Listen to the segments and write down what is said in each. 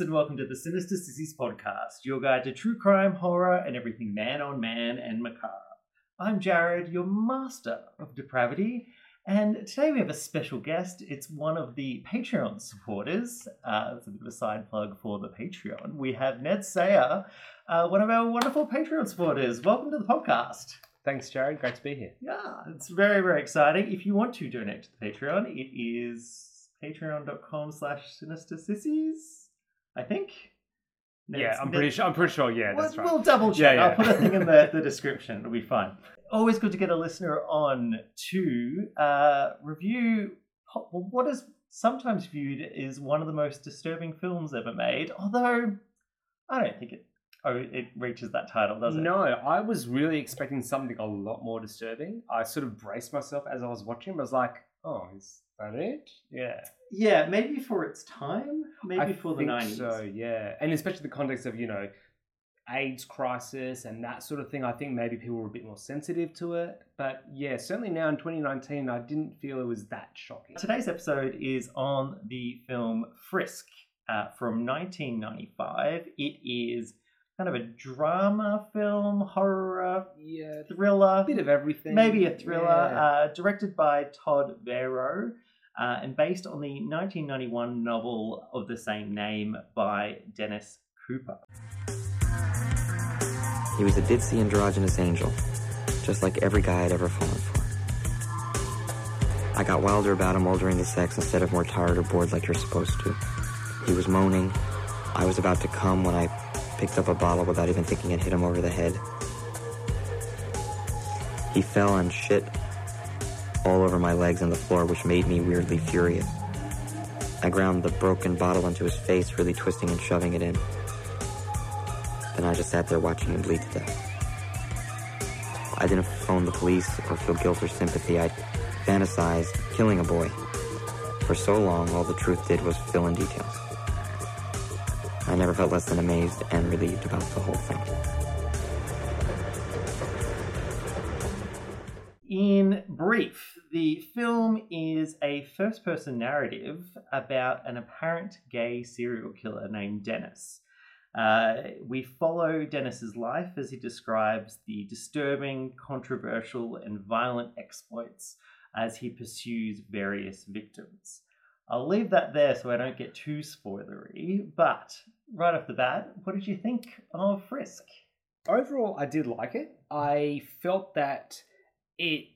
And welcome to the Sinister Sissies podcast, your guide to true crime, horror, and everything man on man and macabre. I'm Jarryd, your master of depravity, and today we have a special guest. It's one of the Patreon supporters. Uh, it's a bit of a side plug for the Patreon. We have Ned Sayer, uh, one of our wonderful Patreon supporters. Welcome to the podcast. Thanks, Jarryd. Great to be here. Yeah, it's very, very exciting. If you want to donate to the Patreon, it is patreon.com slash sinister sissies, I think. yeah, I'm pretty Ned- sure. I'm pretty sure. Yeah, We'll, that's right. we'll double check. Yeah, yeah. I'll put a thing in the, the description. It'll be fine. Always good to get a listener on to uh, review what is sometimes viewed as one of the most disturbing films ever made. Although I don't think it. Oh, it reaches that title, does it? No, I was really expecting something a lot more disturbing. I sort of braced myself as I was watching, I was like, "Oh, is that it?" Yeah, Yeah, maybe for its time. Maybe I for the nineties. So yeah, and especially the context of you know, AIDS crisis and that sort of thing. I think maybe people were a bit more sensitive to it. But yeah, certainly now in 2019, I didn't feel it was that shocking. Today's episode is on the film Frisk uh, from 1995. It is kind of a drama film, horror, Yeah, thriller, a bit of everything. maybe a thriller, Yeah. uh, directed by Todd Verow. Uh, and based on the 1991 novel of the same name by Dennis Cooper. He was a ditzy androgynous angel, just like every guy I'd ever fallen for. I got wilder about him while during the sex instead of more tired or bored like you're supposed to. He was moaning. I was about to come when I picked up a bottle without even thinking it hit him over the head. He fell and shit all over my legs and the floor, which made me weirdly furious. I ground the broken bottle into his face, really twisting and shoving it in. Then I just sat there watching him bleed to death. I didn't phone the police or feel guilt or sympathy. I fantasized killing a boy. For so long, all the truth did was fill in details. I never felt less than amazed and relieved about the whole thing. In brief, the film is a first person narrative about an apparent gay serial killer named Dennis. Uh, we follow Dennis's life as he describes the disturbing, controversial, and violent exploits as he pursues various victims. I'll leave that there so I don't get too spoilery, but right off the bat, what did you think of Frisk? overall, I did like it. I felt that it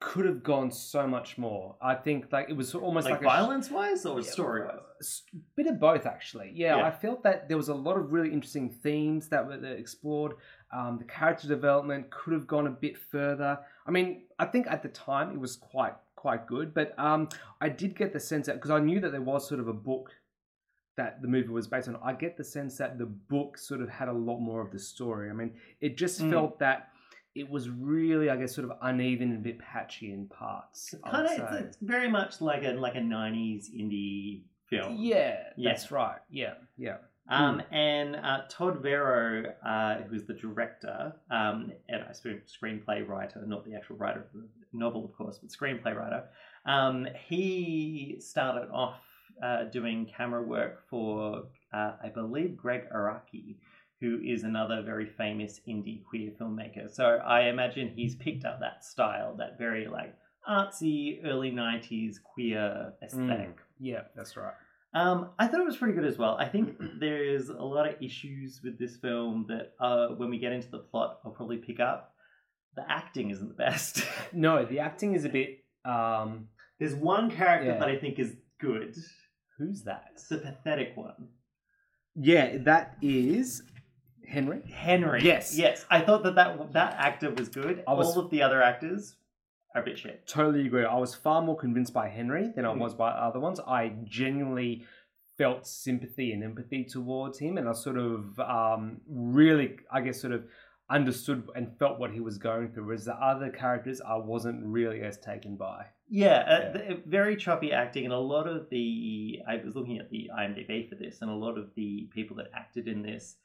could have gone so much more. I think like it was almost Like, like, a sh- violence wise or story wise? s- bit of both actually. Yeah, Yeah. I felt that there was a lot of really interesting themes that were explored. Um, the character development could have gone a bit further. I mean, I think at the time it was quite quite good, but um, I did get the sense that because I knew that there was sort of a book that the movie was based on. I get the sense that the book sort of had a lot more of the story. I mean, it just Mm. felt that it was really, I guess, sort of uneven and a bit patchy in parts. Kind of it's, it's very much like a like a 90s indie film yeah, Yeah. that's right. Yeah, yeah. um and uh, todd verow uh, who's the director um and i suppose screenplay writer not the actual writer of the novel of course but screenplay writer um he started off uh, doing camera work for, uh, I believe, Gregg Araki, who is another very famous indie queer filmmaker. So I imagine he's picked up that style, that very like artsy early 90s queer aesthetic. Yeah, that's right. Um, I thought it was pretty good as well. I think there's a lot of issues with this film that uh, when we get into the plot, I'll probably pick up. The acting isn't the best. No, the acting is a bit. um there's one character Yeah. that I think is good. Who's that? It's the pathetic one. Yeah, that is Henry. Henry. Yes. Yes. I thought that that, that actor was good. I was- All of the other actors are a bit shit. Totally agree. I was far more convinced by Henry than I Mm. was by other ones. I genuinely felt sympathy and empathy towards him, and I sort of um, really, I guess, sort of understood and felt what he was going through. Whereas the other characters, I wasn't really as taken by. Yeah, uh, the- very choppy acting, and a lot of the. I was looking at the IMDb for this, and a lot of the people that acted in this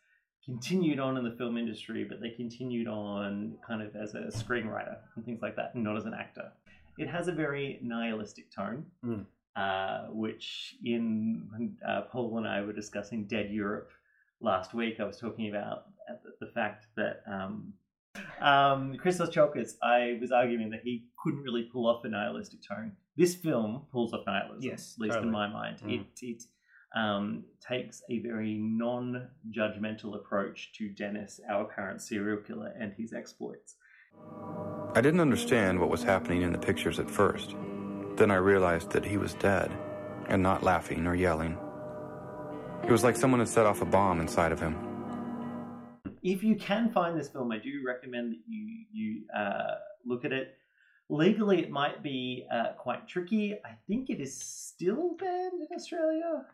continued on in the film industry, but they continued on kind of as a screenwriter and things like that, not as an actor. It has a very nihilistic tone, Mm. uh, which in when uh, Paul and I were discussing Dead Europe last week, I was talking about the, the fact that um, um, Christos Tsiolkas, I was arguing that he couldn't really pull off a nihilistic tone. This film pulls off nihilism, Yes, at least totally. in my mind. Mm. It it um, takes a very non-judgmental approach to Dennis, our apparent serial killer, and his exploits. I didn't understand what was happening in the pictures at first. Then I realized that he was dead and not laughing or yelling. It was like someone had set off a bomb inside of him. If you can find this film, I do recommend that you you uh, look at it. Legally, it might be uh, quite tricky. I think it is still banned in Australia.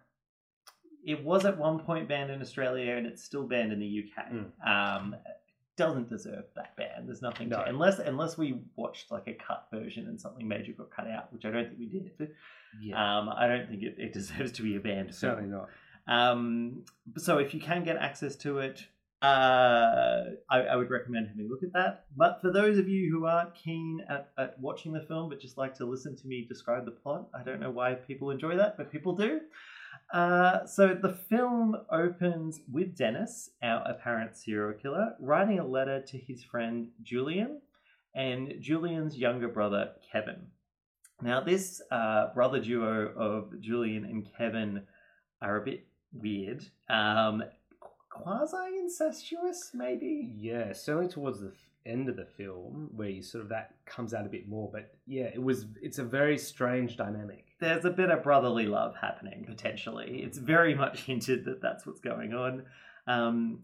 It was at one point banned in Australia, and it's still banned in the UK. Um, it doesn't deserve that ban. There's nothing No. to unless unless we watched like a cut version and something major got cut out, which I don't think we did. Yeah, Um, I don't think it, it deserves to be a banned film. certainly not. Um, so if you can get access to it, uh, I, I would recommend having a look at that. But for those of you who aren't keen at, at watching the film but just like to listen to me describe the plot, I don't know why people enjoy that, but people do. Uh, so the film opens with Dennis, our apparent serial killer, writing a letter to his friend Julian and Julian's younger brother Kevin. Now, this uh, brother duo of Julian and Kevin are a bit weird, um, quasi incestuous, maybe. Yeah, certainly towards the end of the film, where you sort of that comes out a bit more. But yeah, it was. It's a very strange dynamic. There's a bit of brotherly love happening potentially. It's very much hinted that that's what's going on. Um,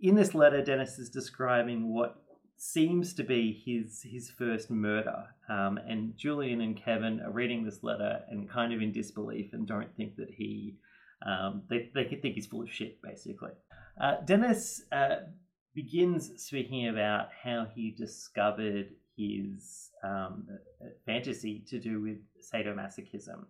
in this letter, Dennis is describing what seems to be his his first murder, um, and Julian and Kevin are reading this letter and kind of in disbelief and don't think that he um, they they think he's full of shit basically. Uh, Dennis uh, begins speaking about how he discovered his um, fantasy to do with sadomasochism.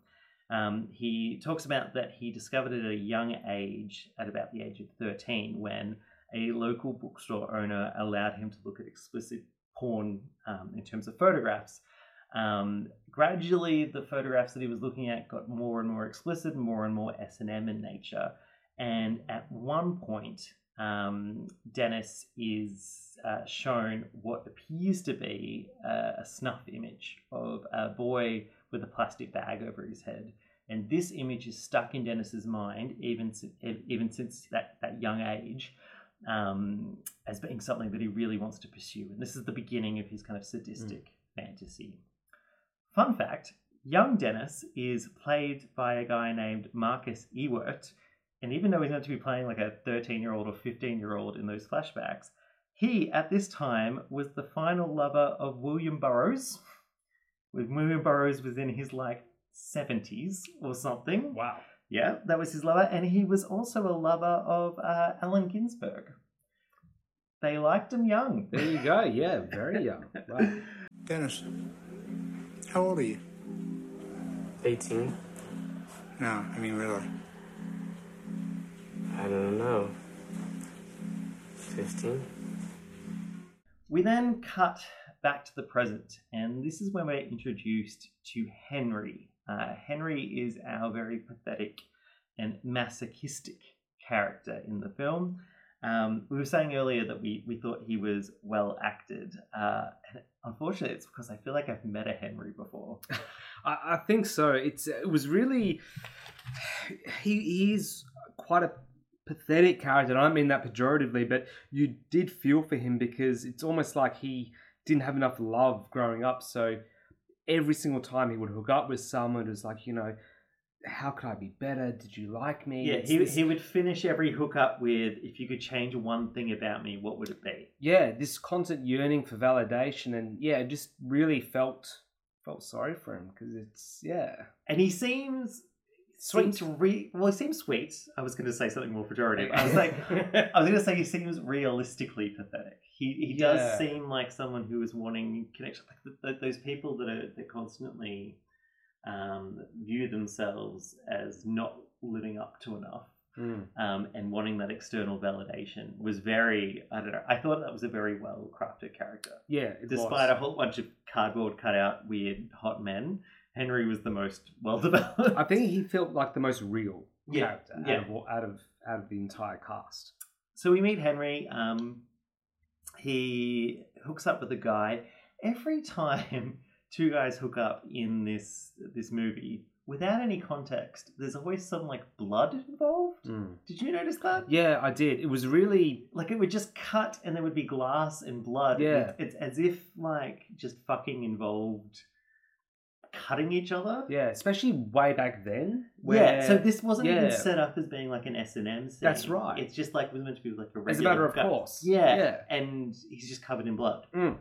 Um, he talks about that he discovered at a young age, at about the age of 13, when a local bookstore owner allowed him to look at explicit porn um, in terms of photographs. Um, gradually, the photographs that he was looking at got more and more explicit, more and more S and M in nature. And at one point, um, Dennis is uh, shown what appears to be uh, a snuff image of a boy with a plastic bag over his head. And this image is stuck in Dennis's mind, even even since that, that young age, um, as being something that he really wants to pursue. And this is the beginning of his kind of sadistic fantasy. Fun fact young Dennis is played by a guy named Marcus Ewert. And even though he's meant to be playing like a 13 year old or 15 year old in those flashbacks, he at this time was the final lover of William Burroughs. With William Burroughs was in his like 70s or something. Wow. Yeah, that was his lover. And he was also a lover of uh, Allen Ginsberg. They liked him young. There you go. Yeah, very young. Right. Dennis, how old are you? 18? No, I mean really. I don't know. 15? We then cut back to the present, and this is when we're introduced to Henry, Uh, Henry is our very pathetic and masochistic character in the film. Um, we were saying earlier that we, we thought he was well acted. Uh, and unfortunately, it's because I feel like I've met a Henry before. I, I think so. It's it was really he he's quite a pathetic character. and I don't mean that pejoratively, but you did feel for him because it's almost like he didn't have enough love growing up. So every single time he would hook up with someone, it was like you know. How could I be better? Did you like me? Yeah, It's he, this- he would finish every hookup with, if you could change one thing about me, what would it be? yeah, this constant yearning for validation, and yeah, it just really felt felt sorry for him because it's yeah, And he seems. Seems Re- well, he seems sweet. I was going to say something more pejorative. I was like, I was going to say he seems realistically pathetic. He he does Yeah. seem like someone who is wanting connection. Like th th those people that are that constantly um, view themselves as not living up to enough. Mm. Um, and wanting that external validation was very, I don't know, I thought that was a very well crafted character. yeah. It Despite was. a whole bunch of cardboard cutout weird hot men, Henry was the most well developed. I think he felt like the most real Yeah, character yeah. out of out of out of the entire cast. So we meet Henry. Um, he hooks up with a guy. Every time two guys hook up in this this movie, without any context, there's always some like blood involved. Did you notice that? Yeah, I did. It was really Like it would just cut, and there would be glass and blood. Yeah. It- it's as if like just fucking involved cutting each other. yeah, especially way back then. yeah, so this wasn't yeah. even set up as being like an S and M. That's right. It's just like it was meant to be like a regular. As a matter of course. Yeah, Yeah. and he's just covered in blood, Mm.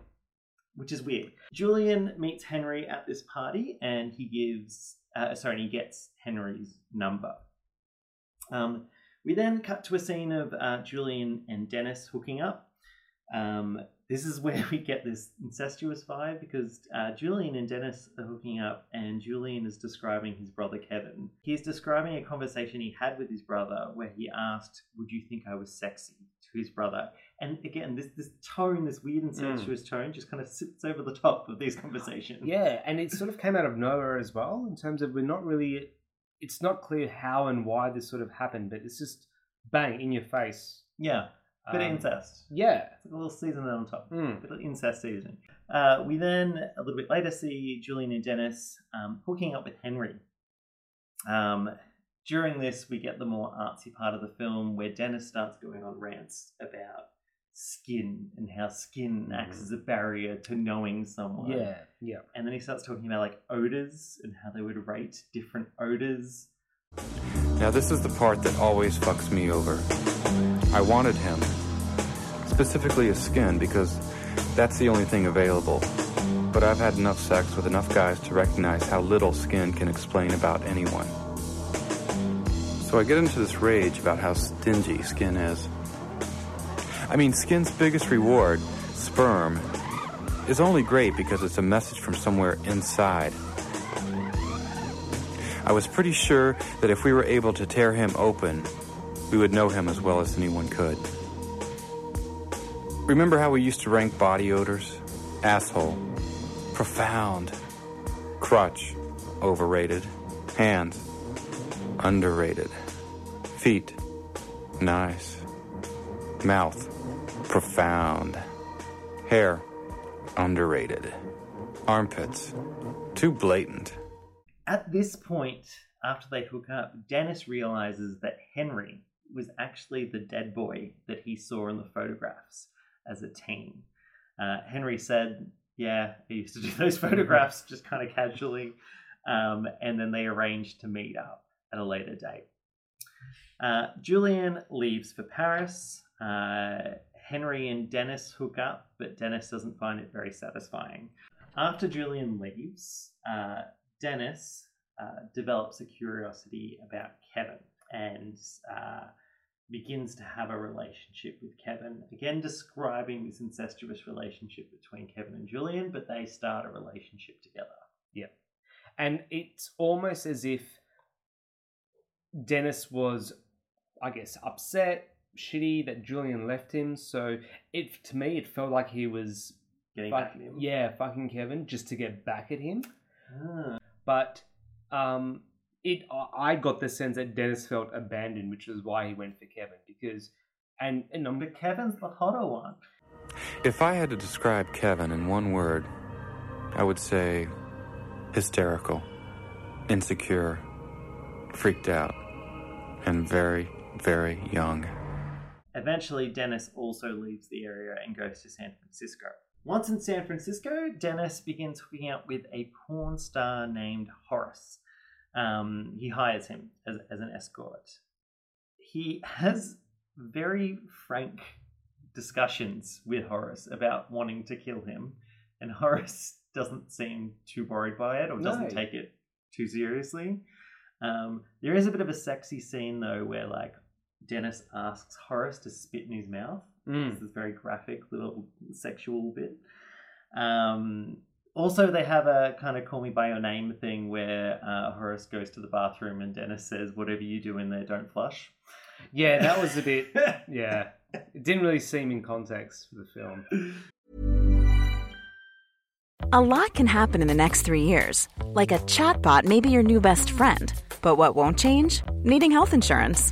which is weird. Julian meets Henry at this party, and he gives, uh, sorry, he gets Henry's number. Um, we then cut to a scene of uh, Julian and Dennis hooking up. Um, this is where we get this incestuous vibe because uh, Julian and Dennis are hooking up, and Julian is describing his brother Kevin. He's describing a conversation he had with his brother where he asked, "Would you think I was sexy?" to his brother. And again, this this tone, this weird incestuous tone, just kind of sits over the top of these conversations. Yeah, and it sort of came out of nowhere as well, in terms of we're not really. It's not clear how and why this sort of happened, but it's just bang in your face. yeah, bit of Um, incest. Yeah. It's a little seasoning on top. Mm. bit of incest seasoning. Uh, we then, a little bit later, see Julian and Dennis um, hooking up with Henry. Um, during this, we get the more artsy part of the film where Dennis starts going on rants about skin and how skin acts as a barrier to knowing someone. Yeah, yeah. And then he starts talking about like odors and how they would rate different odors. Now, this is the part that always fucks me over. I wanted him, specifically his skin, because that's the only thing available. But I've had enough sex with enough guys to recognize how little skin can explain about anyone. So I get into this rage about how stingy skin is. I mean, skin's biggest reward, sperm, is only great because it's a message from somewhere inside. I was pretty sure that if we were able to tear him open, we would know him as well as anyone could. Remember how we used to rank body odors? Asshole. Profound. Crutch. Overrated. Hands. Underrated. Feet. Nice. Mouth. Profound. Hair. Underrated. Armpits. Too blatant. At this point, after they hook up, Dennis realizes that Henry was actually the dead boy that he saw in the photographs as a teen. Uh, Henry said, Yeah, he used to do those photographs just kind of casually. Um, and then they arranged to meet up at a later date. Uh, Julian leaves for Paris. Uh, Henry and Dennis hook up, but Dennis doesn't find it very satisfying. After Julian leaves, uh, Dennis uh, develops a curiosity about Kevin and uh, begins to have a relationship with Kevin. Again, describing this incestuous relationship between Kevin and Julian, but they start a relationship together. Yeah. And it's almost as if Dennis was, I guess, upset, shitty that Julian left him. So it to me, it felt like he was Getting fuck- back at him. Yeah, fucking Kevin just to get back at him. Ah. But um, it I I got the sense that Dennis felt abandoned, which is why he went for Kevin because and and um, But Kevin's the hotter one. If I had to describe Kevin in one word, I would say hysterical, insecure, freaked out, and very, very young. Eventually, Dennis also leaves the area and goes to San Francisco. Once in San Francisco, Dennis begins hooking up with a porn star named Horace. Um, he hires him as, as an escort. He has very frank discussions with Horace about wanting to kill him, and Horace doesn't seem too worried by it or doesn't No. take it too seriously. Um, there is a bit of a sexy scene though, where like Dennis asks Horace to spit in his mouth. Mm. It's this very graphic little sexual bit. Um, also, they have a kind of call me by your name thing where uh, Horace goes to the bathroom and Dennis says, "Whatever you do in there, don't flush." yeah, that was a bit yeah. It didn't really seem in context for the film. A lot can happen in the next three years. Like a chatbot may be your new best friend. But what won't change? Needing health insurance.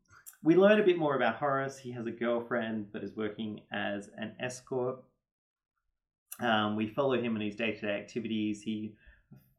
we learn a bit more about Horace. He has a girlfriend but is working as an escort. Um, we follow him in his day to day activities. He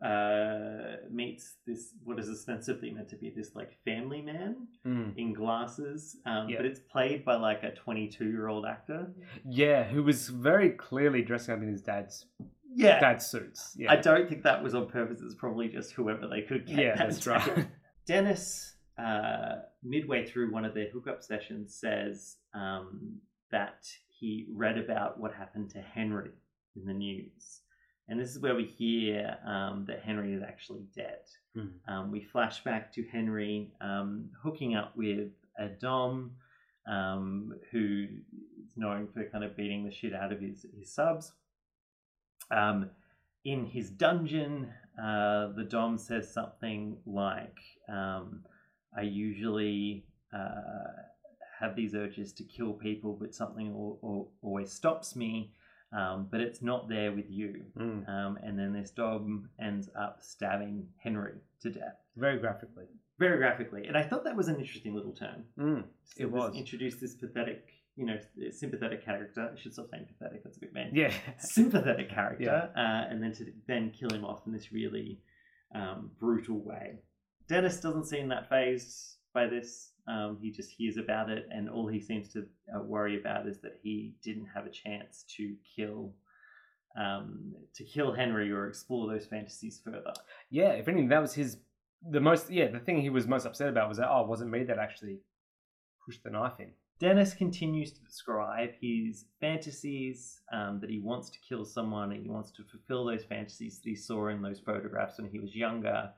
uh, meets this, what is ostensibly meant to be this like family man Mm. in glasses, um, Yeah. but it's played by like a 22 year old actor. Yeah, who was very clearly dressing up in his dad's Yeah. dad's suits. Yeah, I don't think that was on purpose. It's probably just whoever they could get. Yeah, that that's day. right. Dennis, uh, midway through one of their hookup sessions, says um, that he read about what happened to Henry in the news. And this is where we hear um, that Henry is actually dead. Hmm. Um, we flash back to Henry um, hooking up with a Dom um, who is known for kind of beating the shit out of his, his subs. Um, in his dungeon, uh, the Dom says something like, um, I usually uh, have these urges to kill people, but something al- al- always stops me. Um, but it's not there with you. Mm. Um, and then this Dom ends up stabbing Henry to death Very graphically. very graphically. And I thought that was an interesting little turn. Mm, So it was. introduced this pathetic, you know, sympathetic character. I should stop saying pathetic. That's a bit mean. Yeah. sympathetic character, Yeah. uh, and then to then kill him off in this really um, brutal way. Dennis doesn't seem that fazed by this. Um, he just hears about it, and all he seems to uh, worry about is that he didn't have a chance to kill. Um, to kill Henry or explore those fantasies further. Yeah, if anything, that was his the most. Yeah, the thing he was most upset about was that oh, it wasn't me that actually pushed the knife in. Dennis continues to describe his fantasies um, that he wants to kill someone and he wants to fulfill those fantasies that he saw in those photographs when he was younger.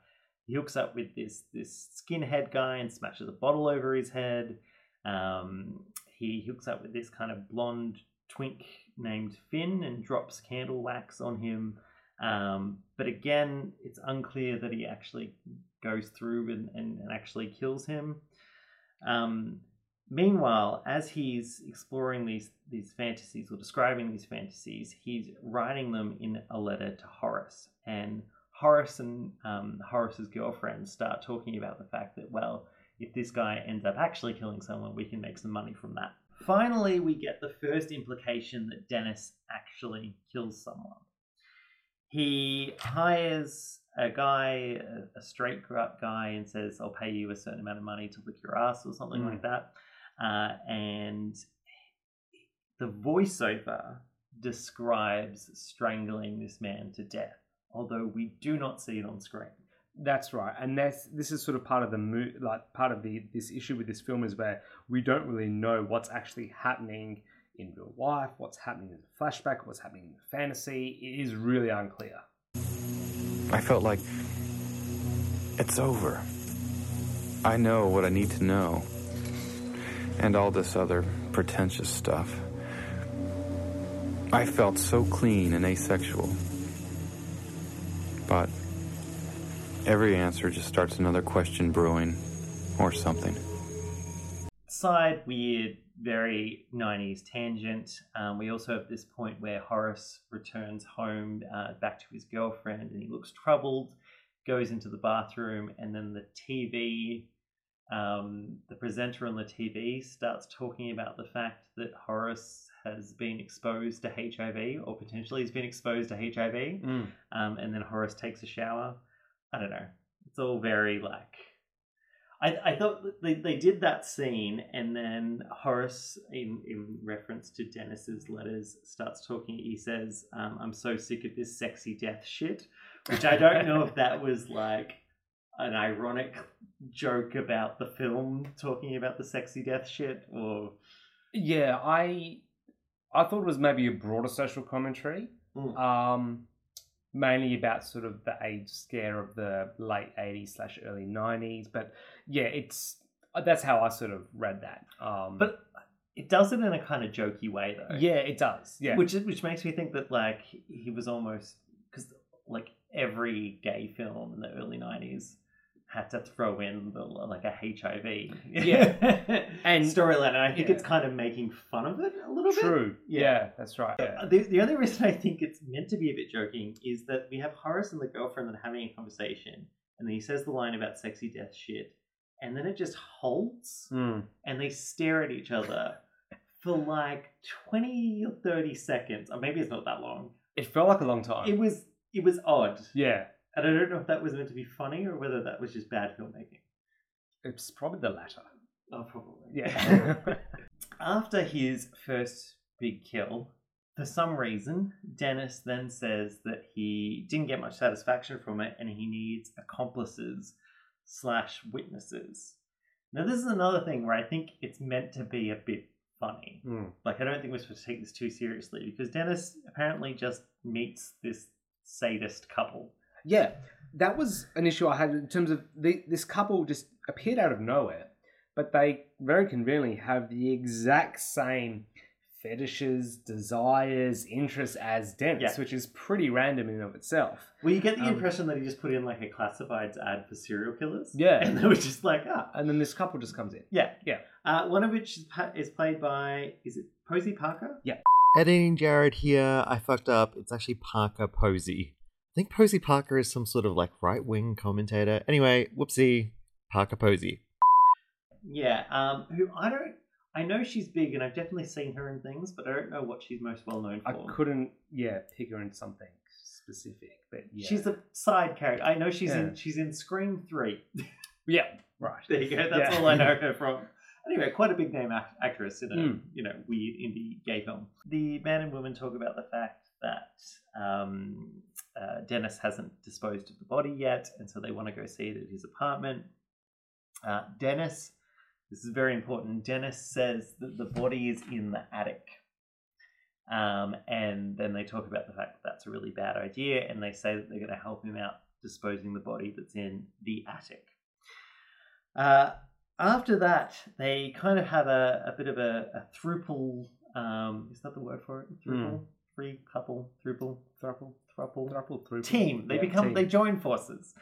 He hooks up with this this skinhead guy and smashes a bottle over his head. Um, he hooks up with this kind of blonde twink named Finn and drops candle wax on him. Um, but again, it's unclear that he actually goes through and, and, and actually kills him. Um, Meanwhile, as he's exploring these these fantasies or describing these fantasies, he's writing them in a letter to Horace. And Horace and um, Horace's girlfriend start talking about the fact that, well, if this guy ends up actually killing someone, we can make some money from that. Finally, we get the first implication that Dennis actually kills someone. He hires a guy, a, a straight up guy, and says, I'll pay you a certain amount of money to lick your ass or something Mm. like that. Uh, and the voiceover describes strangling this man to death, although we do not see it on screen. That's right, and that's this is sort of part of the mo- like part of the this issue with this film is where we don't really know what's actually happening in real life, what's happening in the flashback, what's happening in the fantasy. It is really unclear. I felt like it's over. I know what I need to know. and all this other pretentious stuff. I felt so clean and asexual. But every answer just starts another question brewing, or something. Side weird, very 90s tangent. Um, we also have this point where Horace returns home uh, back to his girlfriend and he looks troubled, goes into the bathroom, and then the TV, um, the presenter on the TV starts talking about the fact that Horace has been exposed to HIV or potentially has been exposed to HIV. Mm. Um, and then Horace takes a shower. I don't know. It's all very like. I, I thought they, they did that scene, and then Horace, in, in reference to Dennis's letters, starts talking. He says, um, I'm so sick of this sexy death shit, which I don't know if that was like an ironic joke about the film talking about the sexy death shit, or. Yeah, I I thought it was maybe a broader social commentary, Mm. um, mainly about sort of the AIDS scare of the late '80s slash early '90s. But yeah, it's that's how I sort of read that. Um, But it does it in a kind of jokey way, though. yeah, it does. Yeah, Which which makes me think that like he was almost because like every gay film in the early nineties had to throw in the like a HIV Yeah. And- storyline, and I think yeah. it's kind of making fun of it a little bit. true. Yeah. that's right. Yeah. The, the only reason I think it's meant to be a bit joking is that we have Horace and the girlfriend that are having a conversation, and then he says the line about sexy death shit, and then it just halts, Mm. and they stare at each other for like 20 or 30 seconds, or maybe it's not that long. It felt like a long time. It was it was odd, yeah, and I don't know if that was meant to be funny or whether that was just bad filmmaking. it's probably the latter. Oh, probably. Yeah. After his first big kill, for some reason, Dennis then says that he didn't get much satisfaction from it and he needs accomplices slash witnesses. Now, this is another thing where I think it's meant to be a bit funny. Mm. Like, I don't think we're supposed to take this too seriously because Dennis apparently just meets this sadist couple. Yeah, that was an issue I had in terms of the, this couple just appeared out of nowhere, but they very conveniently have the exact same fetishes, desires, interests as Dennis, Yeah. which is pretty random in and of itself. Well, you get the Um, impression that he just put in like a classifieds ad for serial killers. Yeah. And they were just like, ah, And then this couple just comes in. yeah. Yeah. Uh, one of which is, pa- is played by, is it Posey Parker? Yeah, editing Jarryd here. I fucked up. It's actually Parker Posey. I think Posey Parker is some sort of like right wing commentator. Anyway, whoopsie. Parker Posey. Yeah. Um, who I don't, I know she's big and I've definitely seen her in things, but I don't know what she's most well known for. I couldn't, yeah, pick her in something specific, but yeah. She's a side character. I know she's Yeah. in she's in Scream 3. yeah, right. There you go. That's Yeah. all I know her from. Anyway, quite a big name act- actress in a Mm. you know weird indie gay film. The man and woman talk about the fact that um, uh, Dennis hasn't disposed of the body yet, and so they want to go see it at his apartment. Uh, Dennis, this is very important. Dennis says that the body is in the attic. Um, and then they talk about the fact that that's a really bad idea, and they say that they're going to help him out disposing the body that's in the attic. Uh, after that, they kind of have a, a bit of a, a thruple. Um, is that the word for it? Thruple, three couple, thruple, thruple, thruple, Thruple, thruple. team. They Yeah, become team. they join forces,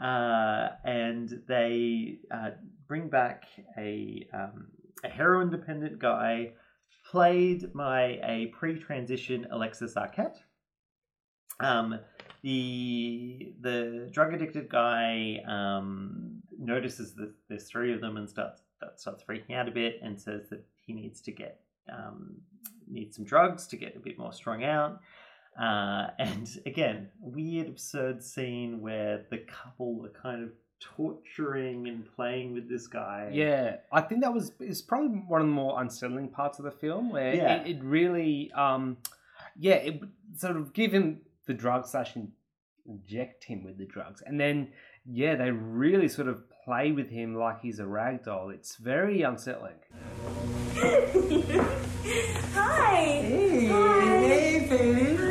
uh, and they uh, bring back a um, a heroin dependent guy, played by a pre transition Alexis Arquette. Um, the the drug addicted guy um, notices that there's three of them and starts that starts freaking out a bit and says that he needs to get um, needs some drugs to get a bit more strung out. Uh, and again, weird, absurd scene where the couple are kind of torturing and playing with this guy. Yeah, I think that was is probably one of the more unsettling parts of the film, where Yeah. it, it really, um, yeah, it sort of give him the drugs slash in- inject him with the drugs, and then yeah, they really sort of play with him like he's a rag doll. It's very unsettling. Hi. Hey. Hi. Hey, baby.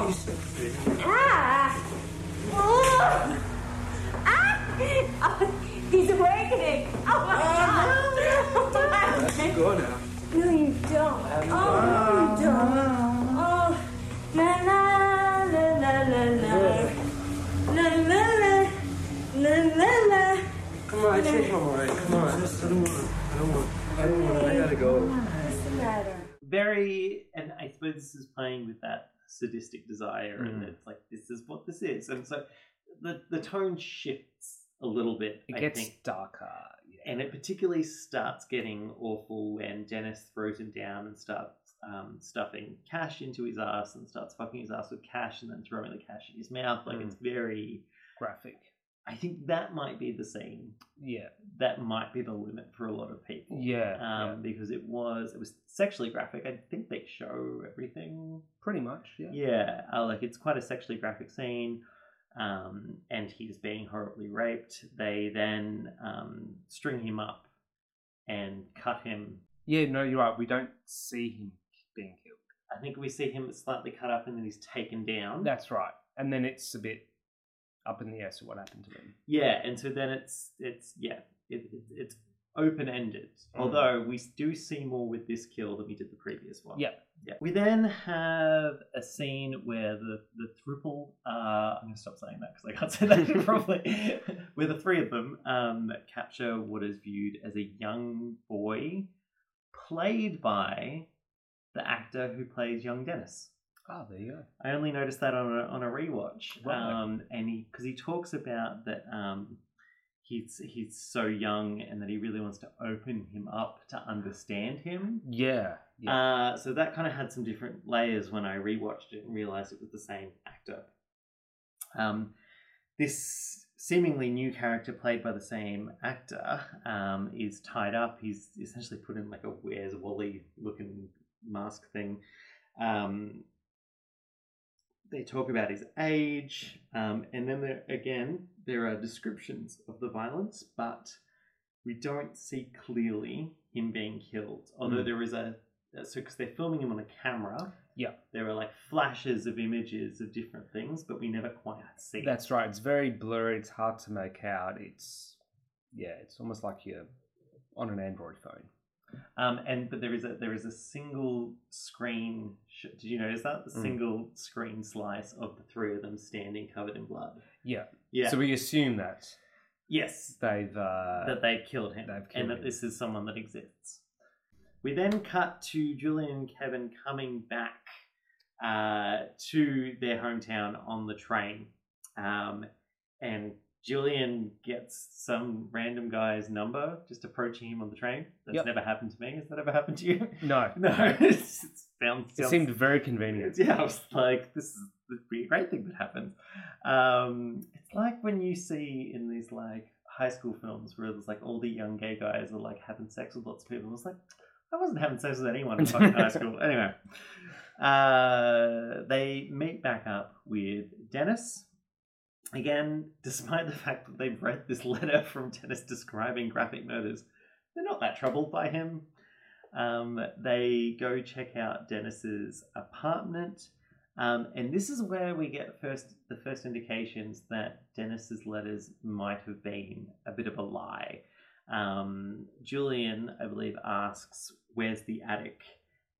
house. Ah! Oh. Ah! Oh, he's awakening. Oh my oh, god! No. Let's go now. No, you don't. Um, oh, you don't. Oh, na na na na na na na na na na na! Come on, I changed my mind. Come on, I don't want. I don't want. I don't want. I gotta go. What's the matter? Barry, and I suppose this is playing with that sadistic desire and Mm. it's like this is what this is and so the the tone shifts a little bit It I gets think. darker. and it particularly starts getting awful when dennis throws him down and starts um, stuffing cash into his ass and starts fucking his ass with cash and then throwing the cash in his mouth like it's very graphic i think that might be the scene Yeah. that might be the limit for a lot of people Yeah, um, because it was it was sexually graphic i think they show everything Pretty much, yeah. yeah uh, like it's quite a sexually graphic scene um, and he's being horribly raped they then um, string him up and cut him Yeah, no, you're right. We don't see him being killed. i think we see him slightly cut up and then he's taken down That's right. And then it's a bit up in the air So what happened to them? Yeah, and so then it's it's yeah, it, it, it's open ended. Mm. Although we do see more with this kill than we did the previous one. Yeah. yeah. We then have a scene where the the thruple. Uh, I'm gonna stop saying that because I can't say that properly. where the three of them um, capture what is viewed as a young boy, played by the actor who plays young Dennis. Oh, there you go. I only noticed that on a on a rewatch. Right. Um, and he because he talks about that um, he's he's so young and that he really wants to open him up to understand him. Yeah. yeah. Uh, so that kind of had some different layers when I rewatched it and realized it was the same actor. Um, this seemingly new character played by the same actor um, is tied up. He's essentially put in like a Where's Wally looking mask thing. Um, they talk about his age, um, and then there, again there are descriptions of the violence, but we don't see clearly him being killed. Although Mm. there is a so because they're filming him on a camera, Yeah. there are like flashes of images of different things, but we never quite see. That's right. It's very blurry. It's hard to make out. It's yeah. It's almost like you're on an Android phone. Um, and but there is a there is a single screen. Sh- did you notice that the Mm. single screen slice of the three of them standing covered in blood? Yeah. Yeah. So we assume that Yes, they've uh, that they've killed him, they've killed and that this is someone that exists. We then cut to Julian and Kevin coming back uh, to their hometown on the train, um, and Julian gets some random guy's number just approaching him on the train. That's Yep. never happened to me. Has that ever happened to you? no. No, it sounds, It sounds- seemed very convenient. yeah, I was like, this is would be a great thing that happens. Um, it's like when you see in these like high school films where there's like all the young gay guys are like having sex with lots of people. It's like I wasn't having sex with anyone in fucking high school. Anyway, uh, they meet back up with Dennis. Again, despite the fact that they've read this letter from Dennis describing graphic murders, they're not that troubled by him. Um, they go check out Dennis's apartment, um, and this is where we get first the first indications that Dennis's letters might have been a bit of a lie. Um, Julian, I believe, asks, "Where's the attic?"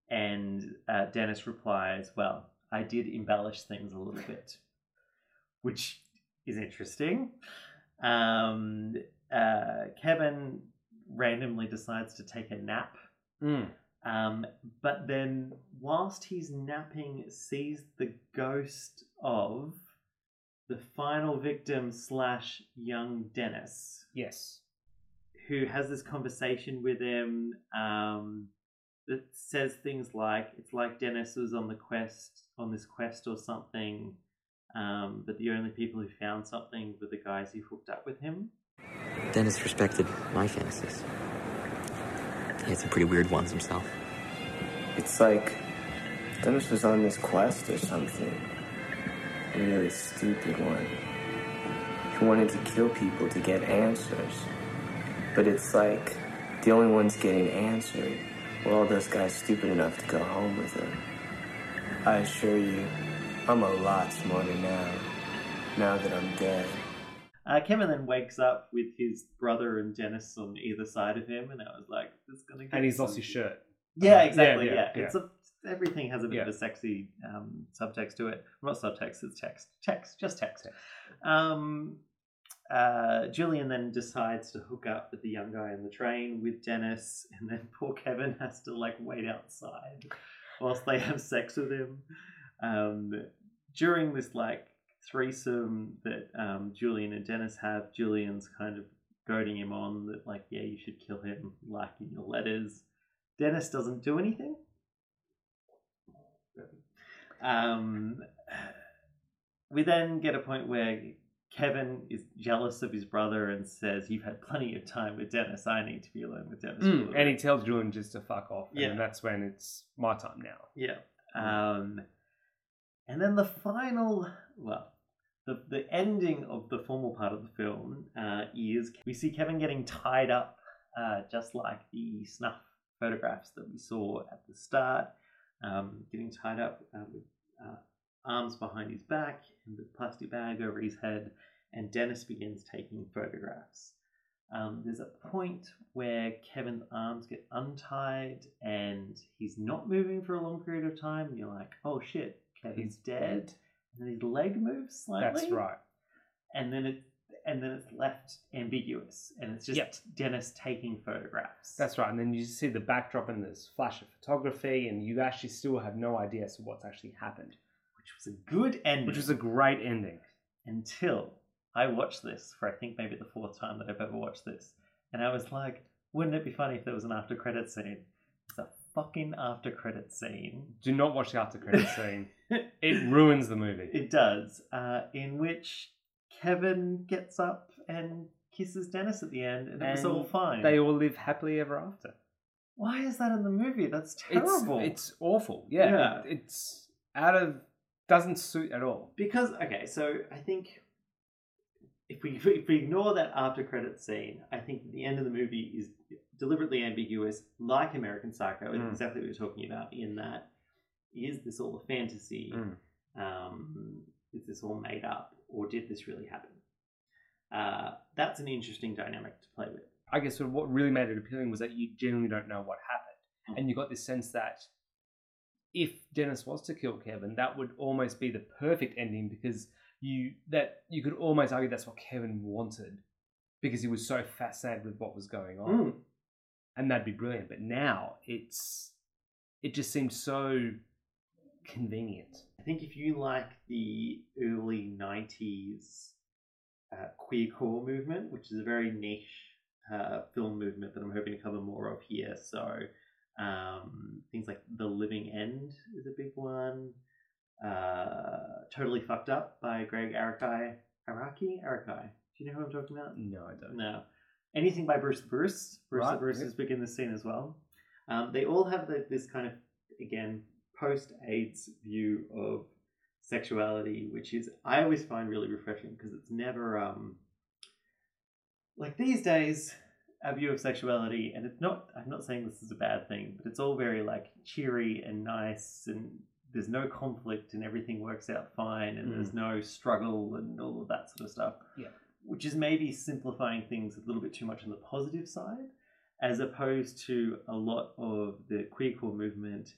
and uh, Dennis replies, "Well, I did embellish things a little bit," which is interesting. Um, uh, Kevin randomly decides to take a nap. Mm. Um, but then, whilst he's napping, sees the ghost of the final victim slash young Dennis, Yes. who has this conversation with him um, that says things like, "It's like Dennis was on the quest, on this quest or something." Um, but the only people who found something were the guys who hooked up with him. Dennis respected my fantasies. He had some pretty weird ones himself. It's like Dennis was on this quest or something. A really stupid one. He wanted to kill people to get answers. But it's like the only ones getting answered were all those guys stupid enough to go home with him. I assure you, I'm a lot smarter now. Now that I'm dead. Uh, Kevin then wakes up with his brother and Dennis on either side of him, and I was like, "It's gonna." Get And he's lost his shirt. Yeah, Uh, exactly. yeah, Yeah, yeah, It's a, everything has a bit Yeah. of a sexy um, subtext to it. Not subtext, it's text. Text, just text. Um, uh, Julian then decides to hook up with the young guy in the train with Dennis, and then poor Kevin has to like wait outside whilst they have sex with him. Um, during this like threesome that um, Julian and Dennis have, Julian's kind of goading him on that like, yeah, you should kill him, like in your letters. Dennis doesn't do anything. Um, we then get a point where Kevin is jealous of his brother and says, "You've had plenty of time with Dennis. I need to be alone with Dennis." Mm, and he tells Julian just to fuck off. Yeah. And that's when it's my time now. Yeah. Um, and then the final, well, the the ending of the formal part of the film uh, is we see Kevin getting tied up, uh, just like the snuff photographs that we saw at the start, um, getting tied up uh, with uh, arms behind his back and the plastic bag over his head, and Dennis begins taking photographs. Um, there's a point where Kevin's arms get untied and he's not moving for a long period of time. And you're like, oh shit, Kevin's dead. And then his leg moves slightly. That's right. And then it and then it's left ambiguous, and it's just Yep. Dennis taking photographs. That's right. And then you see the backdrop and this flash of photography, and you actually still have no idea as to what's actually happened. Which was a good ending. Which was a great ending. until I watched this for I think maybe the fourth time that I've ever watched this, and I was like, wouldn't it be funny if there was an after credit scene? It's a fucking after credit scene. Do not watch the after credit scene. It ruins the movie. It does, uh, in which Kevin gets up and kisses Dennis at the end, and it was all fine. They all live happily ever after. Why is that in the movie? That's It's, terrible. it's awful. Yeah. Yeah. It- it's out of doesn't suit at all. Because okay, so I think if we if we ignore that after credit scene, I think the end of the movie is deliberately ambiguous, like American Psycho, Mm. exactly what you're talking about. In that, is this all a fantasy? Mm. Um, is this all made up, or did this really happen? Uh, that's an interesting dynamic to play with. I guess sort of what really made it appealing was that you genuinely don't know what happened. And you got this sense that if Dennis was to kill Kevin, that would almost be the perfect ending because you that you could almost argue that's what Kevin wanted because he was so fascinated with what was going on. Mm. And that'd be brilliant. But now it's it just seems so convenient. I think if you like the early 90s uh, queercore movement, which is a very niche uh, film movement that I'm hoping to cover more of here. So um, things like The Living End is a big one. Uh, totally Fucked Up by Gregg Arakai. Araki? Arakai. Do you know who I'm talking about? No, I don't. No. Anything by Bruce LaBruce. Bruce Right, Bruce is big in this scene as well. Um, they all have the, this kind of, again, post AIDS view of sexuality, which is, I always find really refreshing because it's never, um, like these days, our view of sexuality, and it's not, I'm not saying this is a bad thing, but it's all very like cheery and nice and there's no conflict and everything works out fine and there's no struggle and all of that sort of stuff Yeah. Which is maybe simplifying things a little bit too much on the positive side, as opposed to a lot of the queercore movement.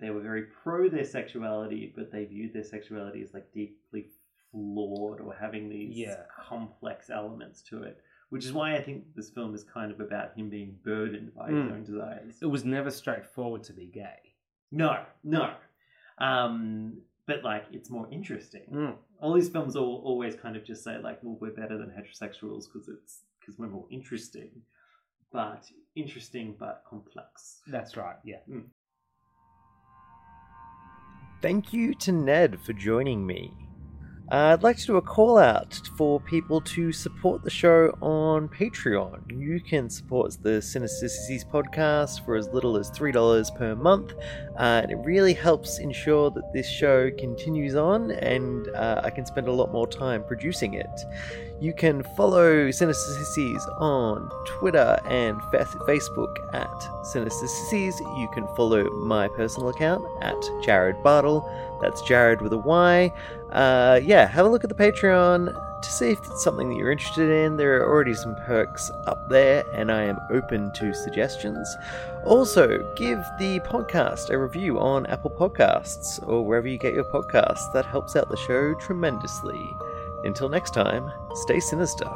They were very pro their sexuality, but they viewed their sexuality as like deeply flawed or having these Yeah. complex elements to it. Which is why I think this film is kind of about him being burdened by his Mm. own desires. It was never straightforward to be gay. No, no. Um, but like, it's more interesting. Mm. All these films all always kind of just say like, well, we're better than heterosexuals because it's because we're more interesting. But interesting, but complex. That's right. Yeah. Thank you to Ned for joining me. Uh, I'd like to do a call out for people to support the show on Patreon. You can support the Sinister Sissies podcast for as little as $3 per month, uh, and it really helps ensure that this show continues on and uh, I can spend a lot more time producing it. You can follow Sinister Sissies on Twitter and fa- Facebook at Sinister Sissies. You can follow my personal account at Jarryd Bartle. That's Jarryd with a Y. Uh, yeah, have a look at the Patreon. to see if it's something that you're interested in. There are already some perks up there, and I am open to suggestions. Also, give the podcast a review on Apple Podcasts or wherever you get your podcasts. That helps out the show tremendously. Until next time, stay sinister.